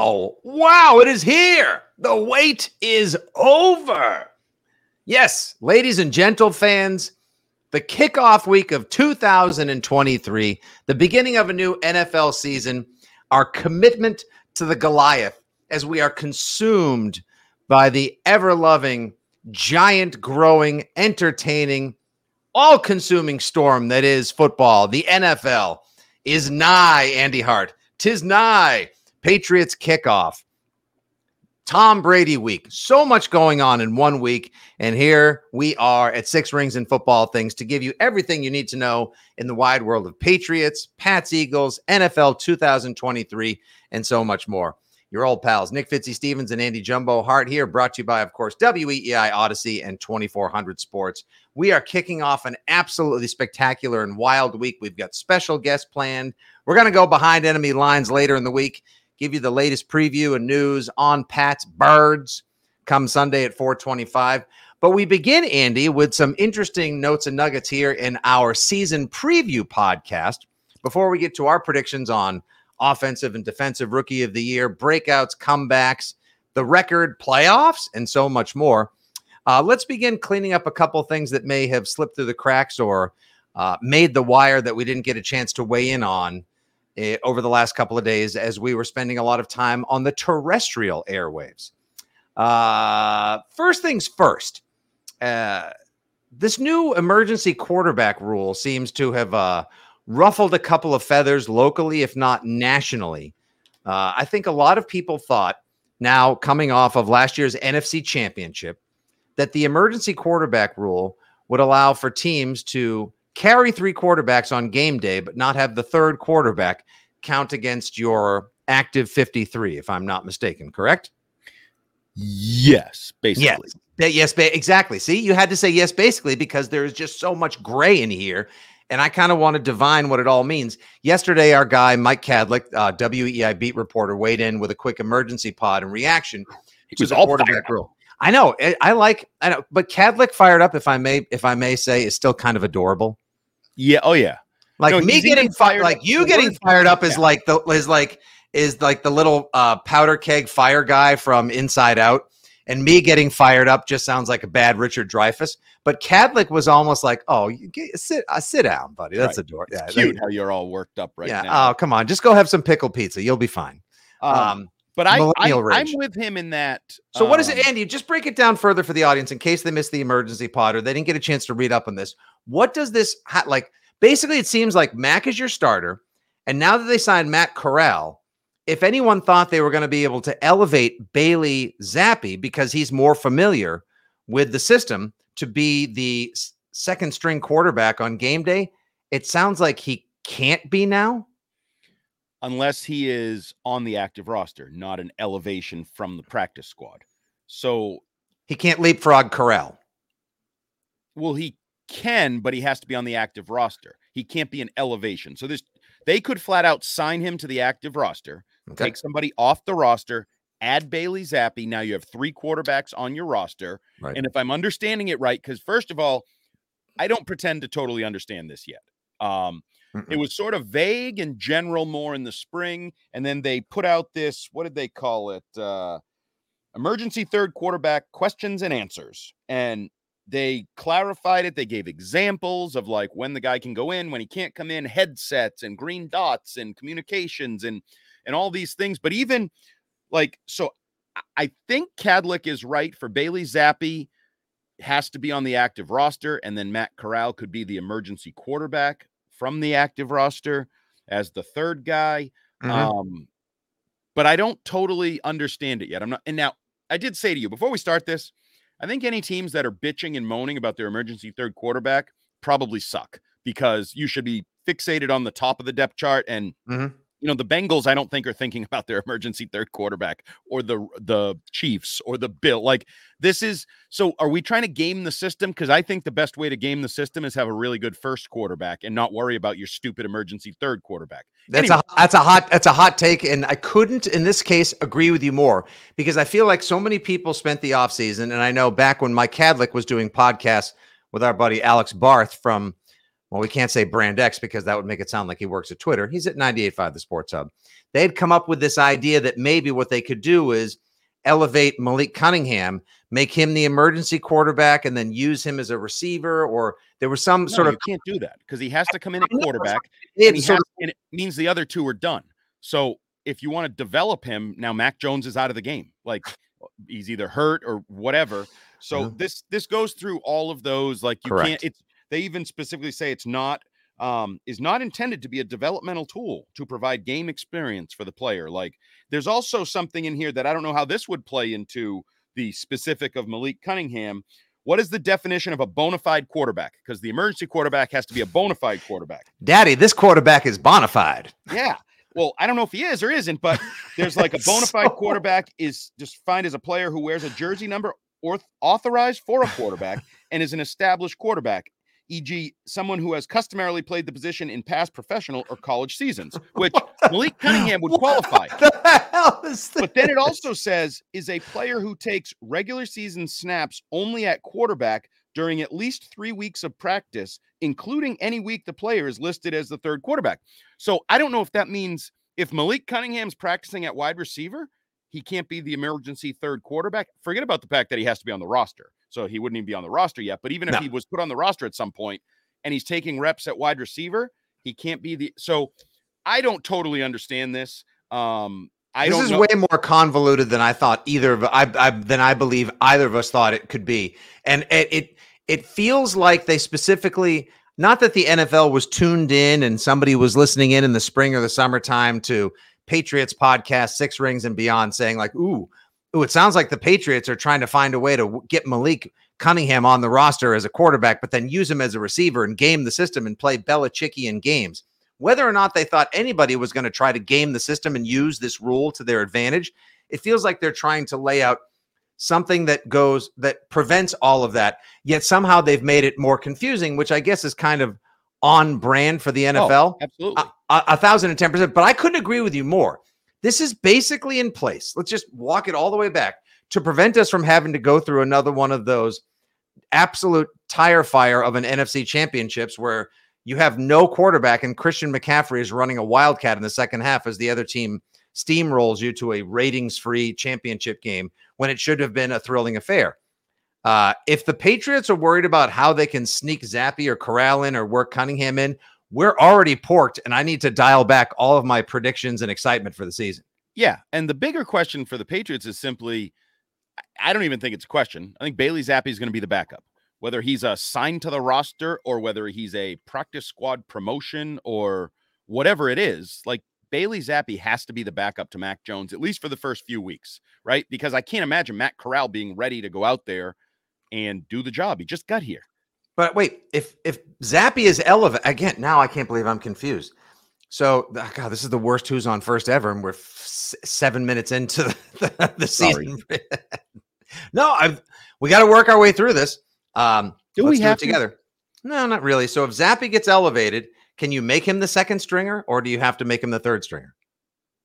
Wow! Wow, it is here! The wait is over! Yes, ladies and gentle fans, the kickoff week of 2023, the beginning of a new NFL season, our commitment to the Goliath as we are consumed by the ever loving, giant growing, entertaining, all consuming storm that is football, the NFL, is nigh, Andy Hart. Tis nigh. Patriots kickoff. Tom Brady week. So much going on in one week. And here we are at Six Rings and Football Things to give you everything you need to know in the wide world of Patriots, Pats, Eagles, NFL 2023, and so much more. Your old pals, Nick Fitzy Stevens and Andy Jumbo Hart here, brought to you by, of course, WEEI Audacy and 2400 Sports. We are kicking off an absolutely spectacular and wild week. We've got special guests planned. We're going to go behind enemy lines later in the week give you the latest preview and news on Pat's Birds come Sunday at 425. But we begin, Andy, with some interesting notes and nuggets here in our season preview podcast before we get to our predictions on offensive and defensive rookie of the year, breakouts, comebacks, the record, playoffs, and so much more. Uh, let's begin cleaning up a couple things that may have slipped through the cracks or uh, made the wire that we didn't get a chance to weigh in on over the last couple of days as we were spending a lot of time on the terrestrial airwaves. Uh, first things first, uh, this new emergency quarterback rule seems to have uh, ruffled a couple of feathers locally, if not nationally. Uh, I think a lot of people thought now, coming off of last year's NFC championship, that the emergency quarterback rule would allow for teams to carry three quarterbacks on game day, but not have the third quarterback count against your active 53, if I'm not mistaken, correct? Yes, basically. Yes, yes ba- exactly. See, you had to say yes, basically, because there is just so much gray in here. And I kind of want to divine what it all means. Yesterday, our guy, Mike Kadlick, uh, WEEI beat reporter, weighed in with a quick emergency pod and reaction He to was the all quarterback rule. I know. I, I like. I know. But Kadlick fired up, if I may, if I may say, is still kind of adorable. Yeah. Oh, yeah. Like No, me getting fired, like you getting fired up is yeah. like the is like is like the little uh, powder keg fire guy from Inside Out, and me getting fired up just sounds like a bad Richard Dreyfuss. But Kadlick was almost like, "Oh, you get, sit uh, sit down, buddy. That's Right. adorable. Yeah, cute how you're all worked up right yeah. now. Oh, come on, just go have some pickle pizza. You'll be fine. Um, Um, but I, I millennial I'm with him in that. So what is um, it, Andy? Just break it down further for the audience in case they missed the emergency pod or they didn't get a chance to read up on this. What does this ha- like? Basically, it seems like Mac is your starter, and now that they signed Matt Corral, if anyone thought they were going to be able to elevate Bailey Zappe because he's more familiar with the system to be the second string quarterback on game day, it sounds like he can't be now. Unless he is on the active roster, not an elevation from the practice squad. So, He can't leapfrog Corral. well, he can, but he has to be on the active roster. He can't be an elevation. So this they could flat out sign him to the active roster, Okay. take somebody off the roster, add Bailey Zappe. Now you have three quarterbacks on your roster. Right. And if I'm understanding it right, because first of all, I don't pretend to totally understand this yet. Um, Mm-mm. it was sort of vague and general more in the spring, and then they put out this what did they call it? Uh, emergency third quarterback questions and answers, and they clarified it. They gave examples of like when the guy can go in, when he can't come in, headsets and green dots and communications and and all these things. But even like so, I- think Kadlick is right for Bailey Zappe has to be on the active roster, and then Matt Corral could be the emergency quarterback from the active roster. as the third guy. Mhm. Um, but I don't totally understand it yet. I'm not. And now I did say to you before we start this, I think any teams that are bitching and moaning about their emergency third quarterback probably suck because you should be fixated on the top of the depth chart and Mhm. You know the Bengals I don't think are thinking about their emergency third quarterback or the the Chiefs or the Bill like this is so are we trying to game the system because I think the best way to game the system is have a really good first quarterback and not worry about your stupid emergency third quarterback That's Anyway. a that's a hot that's a hot take, and I couldn't in this case agree with you more because I feel like so many people spent the offseason, and I know back when Mike Kadlick was doing podcasts with our buddy Alex Barth from well, we can't say Brand X because that would make it sound like he works at Twitter. He's at 98.5 the Sports Hub. They had come up with this idea that maybe what they could do is elevate Malik Cunningham, make him the emergency quarterback, and then use him as a receiver, or there was some No, sort of can't do that because he has to come in at quarterback it and, has, of- and it means the other two are done. So if you want to develop him, now Mac Jones is out of the game. Like he's either hurt or whatever. So Yeah. this this goes through all of those. Like you Correct. can't. It's they even specifically say it's not um, is not intended to be a developmental tool to provide game experience for the player. Like there's also something in here that I don't know how this would play into the specific of Malik Cunningham. What is the definition of a bona fide quarterback? Because the emergency quarterback has to be a bona fide quarterback. Daddy, this quarterback is bona fide. Yeah. Well, I don't know if he is or isn't, but there's like a bona fide So- quarterback is just defined as a player who wears a jersey number or authorized for a quarterback and is an established quarterback, e.g., someone who has customarily played the position in past professional or college seasons, which Malik Cunningham would qualify. The hell is this? But then it also says is a player who takes regular season snaps only at quarterback during at least three weeks of practice, including any week the player is listed as the third quarterback. So I don't know if that means if Malik Cunningham's practicing at wide receiver, he can't be the emergency third quarterback. Forget about the fact that he has to be on the roster. So he wouldn't even be on the roster yet. But even if No. he was put on the roster at some point and he's taking reps at wide receiver, he can't be the so I don't totally understand this. Um I this is know. way more convoluted than I thought either of I, I than I believe either of us thought it could be, and it it, it feels like they specifically not that the NFL was tuned in and somebody was listening in in the spring or the summertime to Patriots podcast Six Rings and Beyond, saying like, "Ooh, ooh," it sounds like the Patriots are trying to find a way to get Malik Cunningham on the roster as a quarterback, but then use him as a receiver and game the system and play Belichickian games." whether or not they thought anybody was going to try to game the system and use this rule to their advantage, it feels like they're trying to lay out something that goes that prevents all of that. Yet somehow they've made it more confusing, which I guess is kind of on brand for the Oh, NFL. absolutely. A, a thousand and ten percent. But I couldn't agree with you more. This is basically in place. Let's just walk it all the way back to prevent us from having to go through another one of those absolute tire fire of an NFC championships where you have no quarterback and Christian McCaffrey is running a wildcat in the second half as the other team steamrolls you to a ratings free championship game when it should have been a thrilling affair. Uh, if the Patriots are worried about how they can sneak Zappe or Corral in or work Cunningham in, we're already porked, and I need to dial back all of my predictions and excitement for the season. Yeah, and the bigger question for the Patriots is simply I- don't even think it's a question. I think Bailey Zappe is going to be the backup. Whether he's assigned to the roster or whether he's a practice squad promotion or whatever it is, like Bailey Zappe has to be the backup to Mac Jones, at least for the first few weeks, right? Because I can't imagine Matt Corral being ready to go out there and do the job. He just got here. But wait, if if Zappe is elevated again, now I can't believe I'm confused. So, ah, God, this is the worst who's on first ever, and we're f- s- seven minutes into the, the, the season. no, I've we got to work our way through this. Um, Do let's we do have it to? together? No, not really. So, if Zappe gets elevated, can you make him the second stringer, or do you have to make him the third stringer?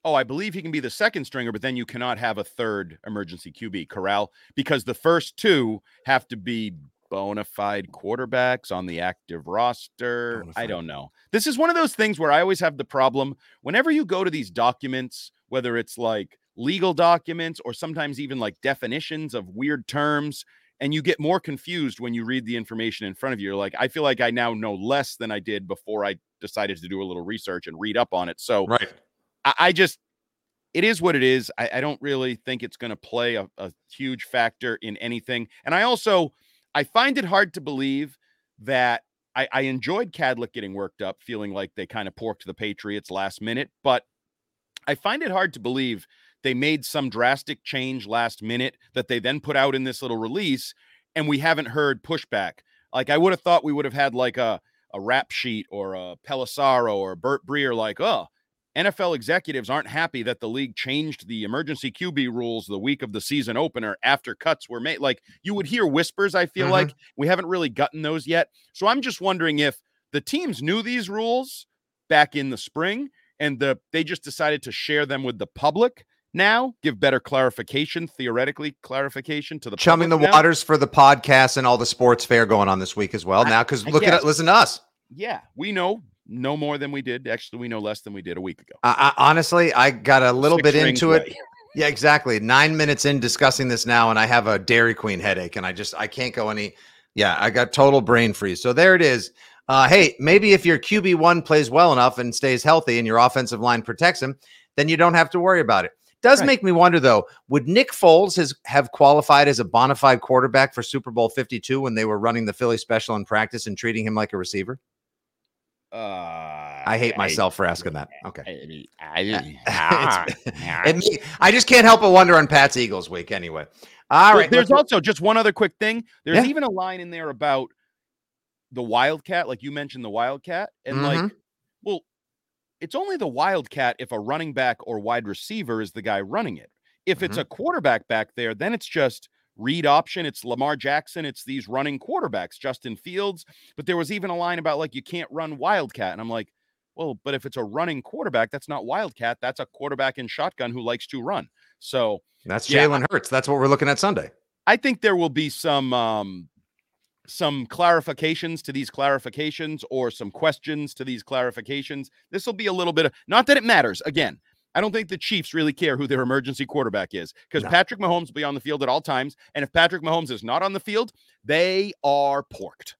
Oh, I believe he can be the second stringer, but then you cannot have a third emergency QB, Corral, because the first two have to be bona fide quarterbacks on the active roster. I don't know. This is one of those things where I always have the problem whenever you go to these documents, whether it's like legal documents or sometimes even like definitions of weird terms, and you get more confused when you read the information in front of you. You're like, I feel like I now know less than I did before I decided to do a little research and read up on it. So Right. I, I just it is what it is. I, I don't really think it's going to play a, a huge factor in anything. And I also I find it hard to believe that I, I enjoyed Kadlick getting worked up, feeling like they kind of porked the Patriots last minute, but I find it hard to believe they made some drastic change last minute that they then put out in this little release, and we haven't heard pushback. Like I would have thought we would have had like a a rap sheet or a Pelissero or Burt Breer, like, oh, NFL executives aren't happy that the league changed the emergency QB rules the week of the season opener after cuts were made. Like you would hear whispers, I feel mm-hmm. like we haven't really gotten those yet. So I'm just wondering if the teams knew these rules back in the spring and the they just decided to share them with the public now, give better clarification, theoretically clarification to the chumming the now. waters for the podcast and all the sports fair going on this week as well. I, now, because look at it, listen to us. Yeah, we know no more than we did. Actually, we know less than we did a week ago. I, I, honestly, I got a little Six bit into it. Yeah, exactly. Nine minutes in discussing this now, and I have a Dairy Queen headache, and I just I can't go any. Yeah, I got total brain freeze. So there it is. Uh, hey, maybe if your QB one plays well enough and stays healthy, and your offensive line protects him, then you don't have to worry about it. Does right. make me wonder though, would Nick Foles has, have qualified as a bona fide quarterback for Super Bowl 52 when they were running the Philly special in practice and treating him like a receiver? Uh, I hate myself I, for asking that. Okay. I, I, I just can't help but wonder on Pat's Eagles week anyway. All right. There's also just one other quick thing. There's yeah. even a line in there about the Wildcat, like you mentioned the Wildcat, and mm-hmm. like, well, it's only the Wildcat if a running back or wide receiver is the guy running it. If it's mm-hmm. a quarterback back there, then it's just read option. It's Lamar Jackson. It's these running quarterbacks, Justin Fields. But there was even a line about like, you can't run Wildcat. And I'm like, well, but if it's a running quarterback, that's not Wildcat. That's a quarterback in shotgun who likes to run. So that's yeah, Jalen Hurts. That's what we're looking at Sunday. I think there will be some um some clarifications to these clarifications or some questions to these clarifications. This will be a little bit of not that it matters. Again, I don't think the Chiefs really care who their emergency quarterback is because no. Patrick Mahomes will be on the field at all times. And if Patrick Mahomes is not on the field, they are porked.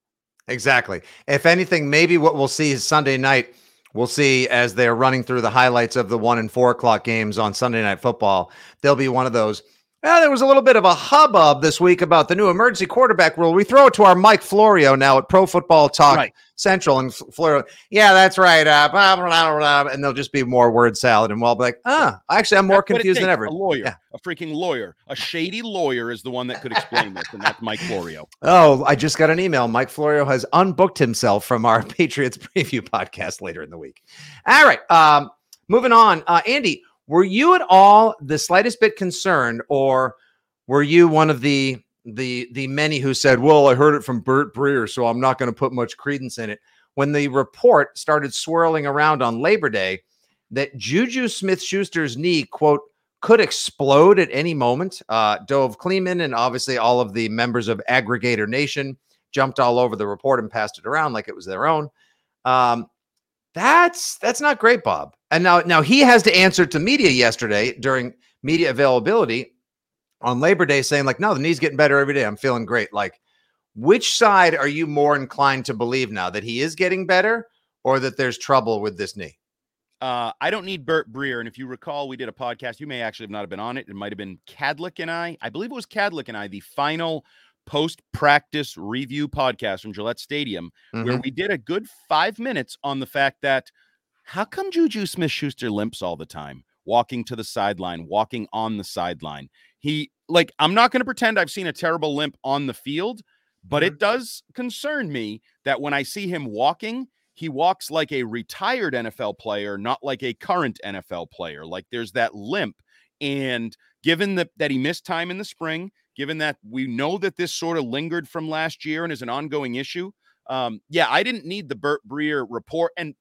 Exactly. If anything, maybe what we'll see is Sunday night. We'll see as they're running through the highlights of the one and four o'clock games on Sunday Night Football. There'll be one of those well, there was a little bit of a hubbub this week about the new emergency quarterback rule. We throw it to our Mike Florio now at Pro Football Talk right. Central, and Florio, yeah, that's right. Uh, blah, blah, blah, and there'll just be more word salad, and we'll be like, ah, actually, I'm more that's confused than ever. A lawyer, yeah. a freaking lawyer, a shady lawyer is the one that could explain this, and that's Mike Florio. Oh, I just got an email. Mike Florio has unbooked himself from our Patriots preview podcast later in the week. All right, um, moving on. Uh, Andy, were you at all the slightest bit concerned, or were you one of the the the many who said, "Well, I heard it from Bert Breer, so I'm not going to put much credence in it"? When the report started swirling around on Labor Day that Juju Smith-Schuster's knee, quote, could explode at any moment. Uh, Dov Kleiman and obviously all of the members of Aggregator Nation jumped all over the report and passed it around like it was their own. Um, that's that's not great, Bob. And now now he has to answer to media yesterday during media availability on Labor Day saying like, no, the knee's getting better every day. I'm feeling great. Like, which side are you more inclined to believe now that he is getting better or that there's trouble with this knee? Uh, I don't need Burt Breer. And if you recall, we did a podcast. You may actually have not have been on it. It might have been Kadlick and I. I believe it was Kadlick and I, the final post practice review podcast from Gillette Stadium, mm-hmm. where we did a good five minutes on the fact that how come Juju Smith Schuster limps all the time, walking to the sideline, walking on the sideline? He, like, I'm not going to pretend I've seen a terrible limp on the field, but mm-hmm. it does concern me that when I see him walking, he walks like a retired NFL player, not like a current NFL player. Like there's that limp. And given that, that he missed time in the spring, given that we know that this sort of lingered from last year and is an ongoing issue. Um, yeah, I didn't need the Burt Breer report. And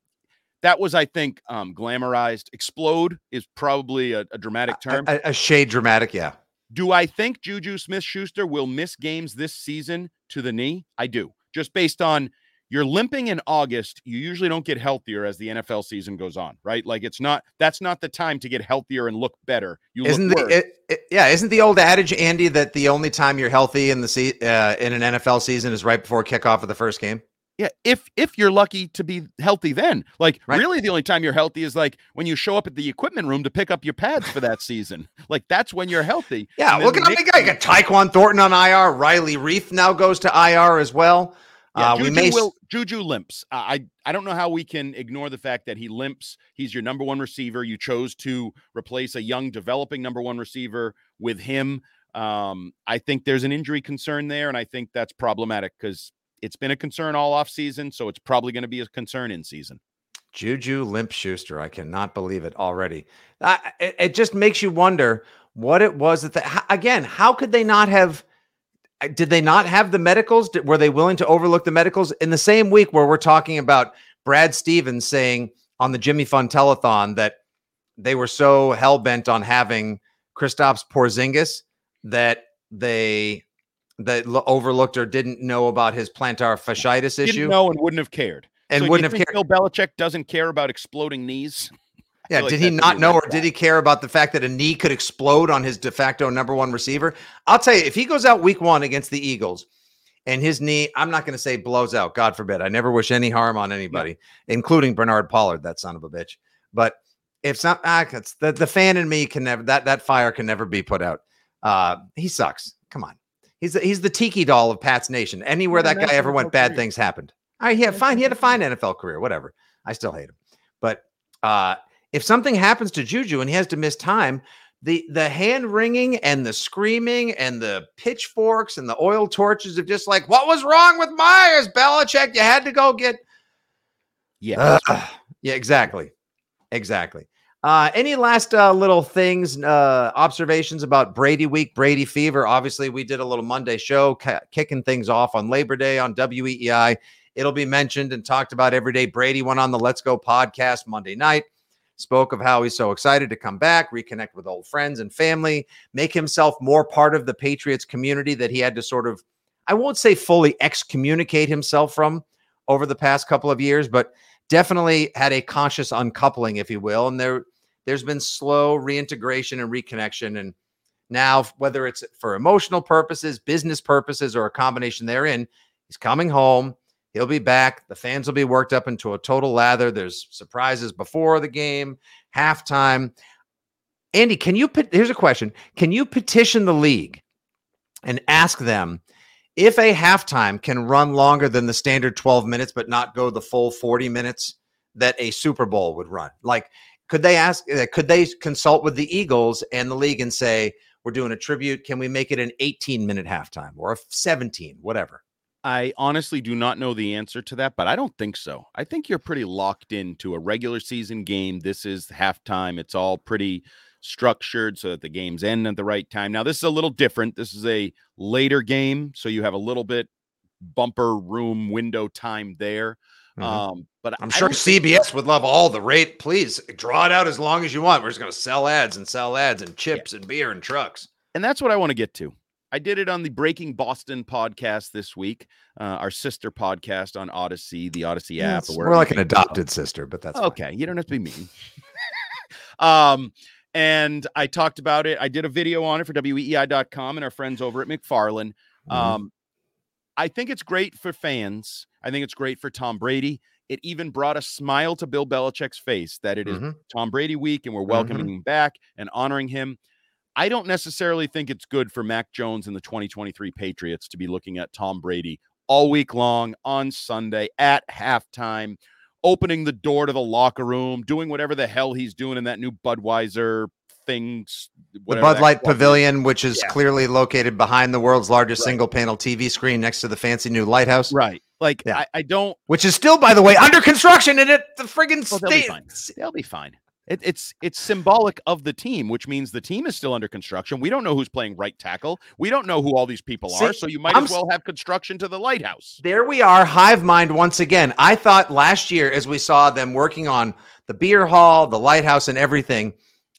that was, I think, um, glamorized. Explode is probably a, a dramatic term. A, a, shade dramatic, yeah. Do I think Juju Smith Schuster will miss games this season to the knee? I do. Just based on you're limping in August, you usually don't get healthier as the NFL season goes on, right? Like it's not that's not the time to get healthier and look better. You isn't the, it, it, yeah, isn't the old adage, Andy, that the only time you're healthy in the se- uh, in an NFL season is right before kickoff of the first game? Yeah, if if you're lucky to be healthy, then like right. really the only time you're healthy is like when you show up at the equipment room to pick up your pads for that season. Like that's when you're healthy. Yeah, look at the guy. You got Tyquan Thornton on IR. Riley Reiff now goes to IR as well. Yeah, uh, Juju, we may will, Juju limps. I I don't know how we can ignore the fact that he limps. He's your number one receiver. You chose to replace a young, developing number one receiver with him. Um, I think there's an injury concern there, and I think that's problematic because it's been a concern all off season, so it's probably going to be a concern in season. Juju Limp Schuster. I cannot believe it already. I, it, it just makes you wonder what it was that, the, again, how could they not have? Did they not have the medicals? Did, were they willing to overlook the medicals in the same week where we're talking about Brad Stevens saying on the Jimmy Fund telethon that they were so hell bent on having Kristaps Porzingis that they that overlooked or didn't know about his plantar fasciitis didn't issue? know and wouldn't have cared. And so wouldn't have cared. Bill Belichick doesn't care about exploding knees. Yeah, like did he not know, or did he care about the fact that a knee could explode on his de facto number one receiver? I'll tell you, if he goes out week one against the Eagles and his knee, I'm not going to say blows out. God forbid. I never wish any harm on anybody, including Bernard Pollard, that son of a bitch. But if not, ah, it's the, the fan in me can never that that fire can never be put out. Uh, he sucks. Come on, he's the, he's the tiki doll of Pat's Nation. Anywhere Yeah, that guy ever went, bad career. things happened. All right, yeah, fine. He had a fine NFL career. Whatever. I still hate him. But uh, if something happens to Juju and he has to miss time, the the hand wringing and the screaming and the pitchforks and the oil torches of just like, what was wrong with Meyers, Belichick? You had to go get. Yeah. Ugh. yeah, exactly, exactly. Uh, any last uh, little things, uh, observations about Brady Week, Brady Fever? Obviously, we did a little Monday show, ca- kicking things off on Labor Day on WEEI. It'll be mentioned and talked about every day. Brady went on the Let's Go podcast Monday night, spoke of how he's so excited to come back, reconnect with old friends and family, make himself more part of the Patriots community that he had to sort of, I won't say fully excommunicate himself from over the past couple of years, but definitely had a conscious uncoupling, if you will. And there, there's been slow reintegration and reconnection. And now, whether it's for emotional purposes, business purposes, or a combination therein, he's coming home. He'll be back. The fans will be worked up into a total lather. There's surprises before the game, halftime. Andy, can you put here's a question. Can you petition the league and ask them if a halftime can run longer than the standard 12 minutes, but not go the full 40 minutes that a Super Bowl would run? Like, could they ask, uh, could they consult with the Eagles and the league and say, we're doing a tribute. Can we make it an 18 minute halftime or a 17, whatever? I honestly do not know the answer to that, but I don't think so. I think you're pretty locked into a regular season game. This is halftime. It's all pretty structured so that the games end at the right time. Now, this is a little different. This is a later game, so you have a little bit bumper room window time there. Mhm. Um, but I'm I sure don't think- CBS would love all the rate. Please draw it out as long as you want. We're just going to sell ads and sell ads and chips and beer and trucks. and that's what I want to get to. I did it on the Breaking Boston podcast this week, uh, our sister podcast on Audacy, the Audacy app. It's more like an adopted sister, but that's fine. okay. You don't have to be mean. um, and I talked about it. I did a video on it for weei.com and our friends over at McFarland. Mhm. Um, I think it's great for fans. I think it's great for Tom Brady. It even brought a smile to Bill Belichick's face that it is Mhm. Tom Brady week and we're welcoming him back and honoring him. I don't necessarily think it's good for Mac Jones and the 2023 Patriots to be looking at Tom Brady all week long on Sunday at halftime, opening the door to the locker room, doing whatever the hell he's doing in that new Budweiser things. the Bud Light is. Pavilion, which is Yeah. clearly located behind the world's largest Right. single panel TV screen next to the fancy new lighthouse, Right. Like, Yeah. I, I don't, which is still, by the way, under construction and at the friggin' Well, they'll be state. fine. they'll be fine. It, it's it's symbolic of the team, which means the team is still under construction. We don't know who's playing right tackle. We don't know who all these people See, are. So you might I'm as well have construction to the lighthouse. There we are, hive mind once again. I thought last year, as we saw them working on the beer hall, the lighthouse, and everything,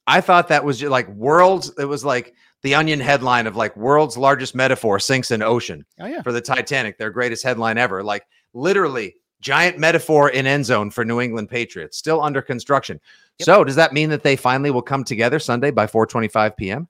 I thought that was just like world's. It was like the Onion headline of like world's largest metaphor sinks in ocean Oh yeah. for the Titanic, their greatest headline ever. Like literally, giant metaphor in end zone for New England Patriots, still under construction. Yep. So does that mean that they finally will come together Sunday by 4:25 p.m.?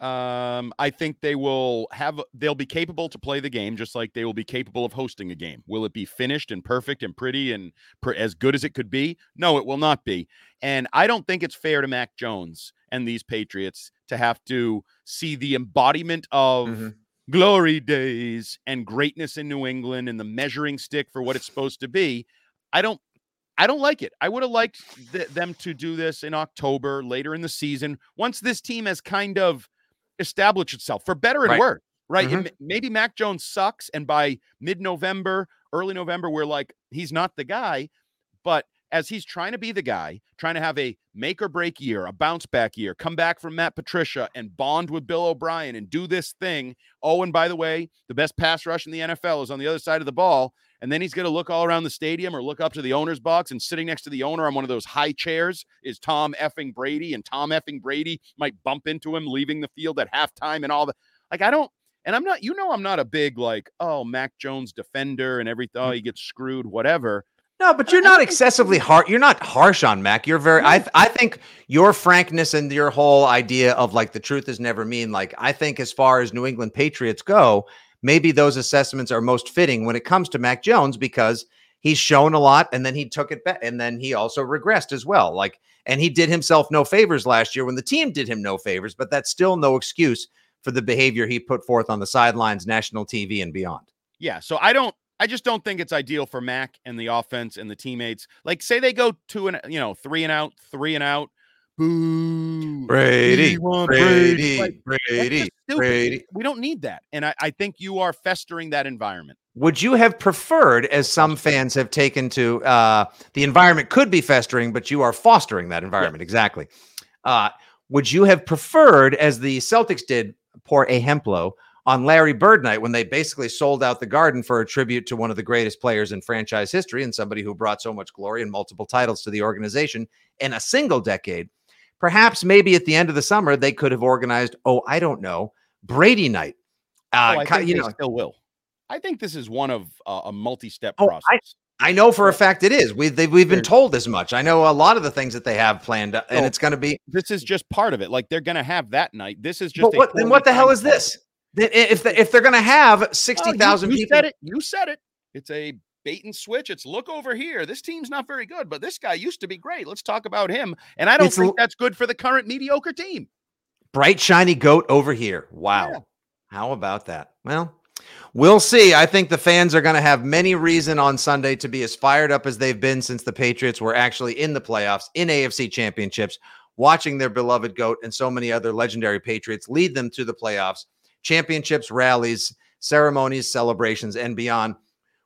Um, I think they will have they'll be capable to play the game just like they will be capable of hosting a game. Will it be finished and perfect and pretty and per, as good as it could be? No, it will not be. And I don't think it's fair to Mac Jones and these Patriots to have to see the embodiment of Mhm. Glory days and greatness in New England and the measuring stick for what it's supposed to be. I don't I don't like it. I would have liked th- them to do this in October, later in the season, once this team has kind of established itself for better and Right. worse. Right. Mhm. It- maybe Mac Jones sucks. And by mid November, early November, we're like, he's not the guy. But as he's trying to be the guy, trying to have a make or break year, a bounce back year, come back from Matt Patricia and bond with Bill O'Brien and do this thing. Oh, and by the way, the best pass rush in the NFL is on the other side of the ball. And then he's going to look all around the stadium or look up to the owner's box and sitting next to the owner on one of those high chairs is Tom effing Brady. And Tom effing Brady might bump into him leaving the field at halftime and all that. Like, I don't, and I'm not, you know, I'm not a big like, oh, Mac Jones defender and everything. Oh, mm. he gets screwed, whatever. No, but you're not excessively hard. You're not harsh on Mac. You're very. I th- I think your frankness and your whole idea of like the truth is never mean. Like I think as far as New England Patriots go, maybe those assessments are most fitting when it comes to Mac Jones because he's shown a lot and then he took it back and then he also regressed as well. Like and he did himself no favors last year when the team did him no favors, but that's still no excuse for the behavior he put forth on the sidelines, national TV, and beyond. Yeah. So I don't, I just don't think it's ideal for Mac and the offense and the teammates. Like, say they go two and, you know, three and out, three and out. Boo. Brady, We Brady, Like, Brady. Brady. We don't need that. And I, I think you are festering that environment. Would you have preferred, as some fans have taken to, uh, the environment could be festering, but you are fostering that environment? Exactly. Uh, would you have preferred, as the Celtics did, poor A Hemplo on Larry Bird night when they basically sold out the Garden for a tribute to one of the greatest players in franchise history and somebody who brought so much glory and multiple titles to the organization in a single decade? Perhaps, maybe at the end of the summer, they could have organized. Oh, I don't know, Brady night. Uh, oh, I think you know, still will. I think this is one of uh, a multi-step Oh, process. I know for a fact it is. We they, we've been told as much. I know a lot of the things that they have planned, uh, and So, it's going to be. this is just part of it. Like they're going to have that night. This is just. What then? What the hell is this? Then If if they're going to have oh, sixty Oh, you- you, people, said it. You said it. It's a bait and switch. It's look over here. This team's not very good, but this guy used to be great. Let's talk about him. And I don't It's think that's good for the current mediocre team. bright shiny goat over here. Wow, Yeah. how about that? Well, we'll see. I think the fans are going to have many reason on Sunday to be as fired up as they've been since the Patriots were actually in the playoffs in AFC championships, watching their beloved goat and so many other legendary Patriots lead them to the playoffs, championships, rallies, ceremonies, celebrations, and beyond.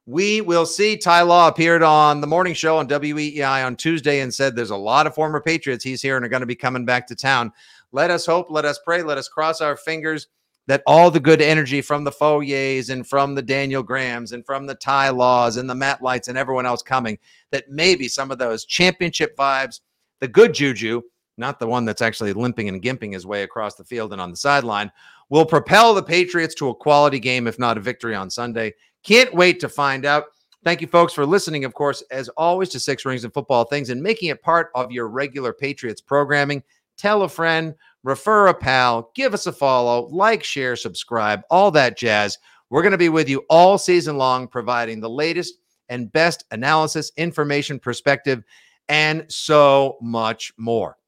We will see. Ty Law appeared on the morning show on WEEI on Tuesday and said there's a lot of former Patriots he's here and are going to be coming back to town. Let us hope, let us pray, let us cross our fingers that all the good energy from the Foyers and from the Daniel Grahams and from the Ty Laws and the Matt Lights and everyone else coming, that maybe some of those championship vibes, the good juju, not the one that's actually limping and gimping his way across the field and on the sideline, will propel the Patriots to a quality game, if not a victory on Sunday. Can't wait to find out. Thank you, folks, for listening, of course, as always, to Six Rings and Football Things and making it part of your regular Patriots programming. Tell a friend, refer a pal, give us a follow, like, share, subscribe, all that jazz. We're going to be with you all season long, providing the latest and best analysis, information, perspective, and so much more.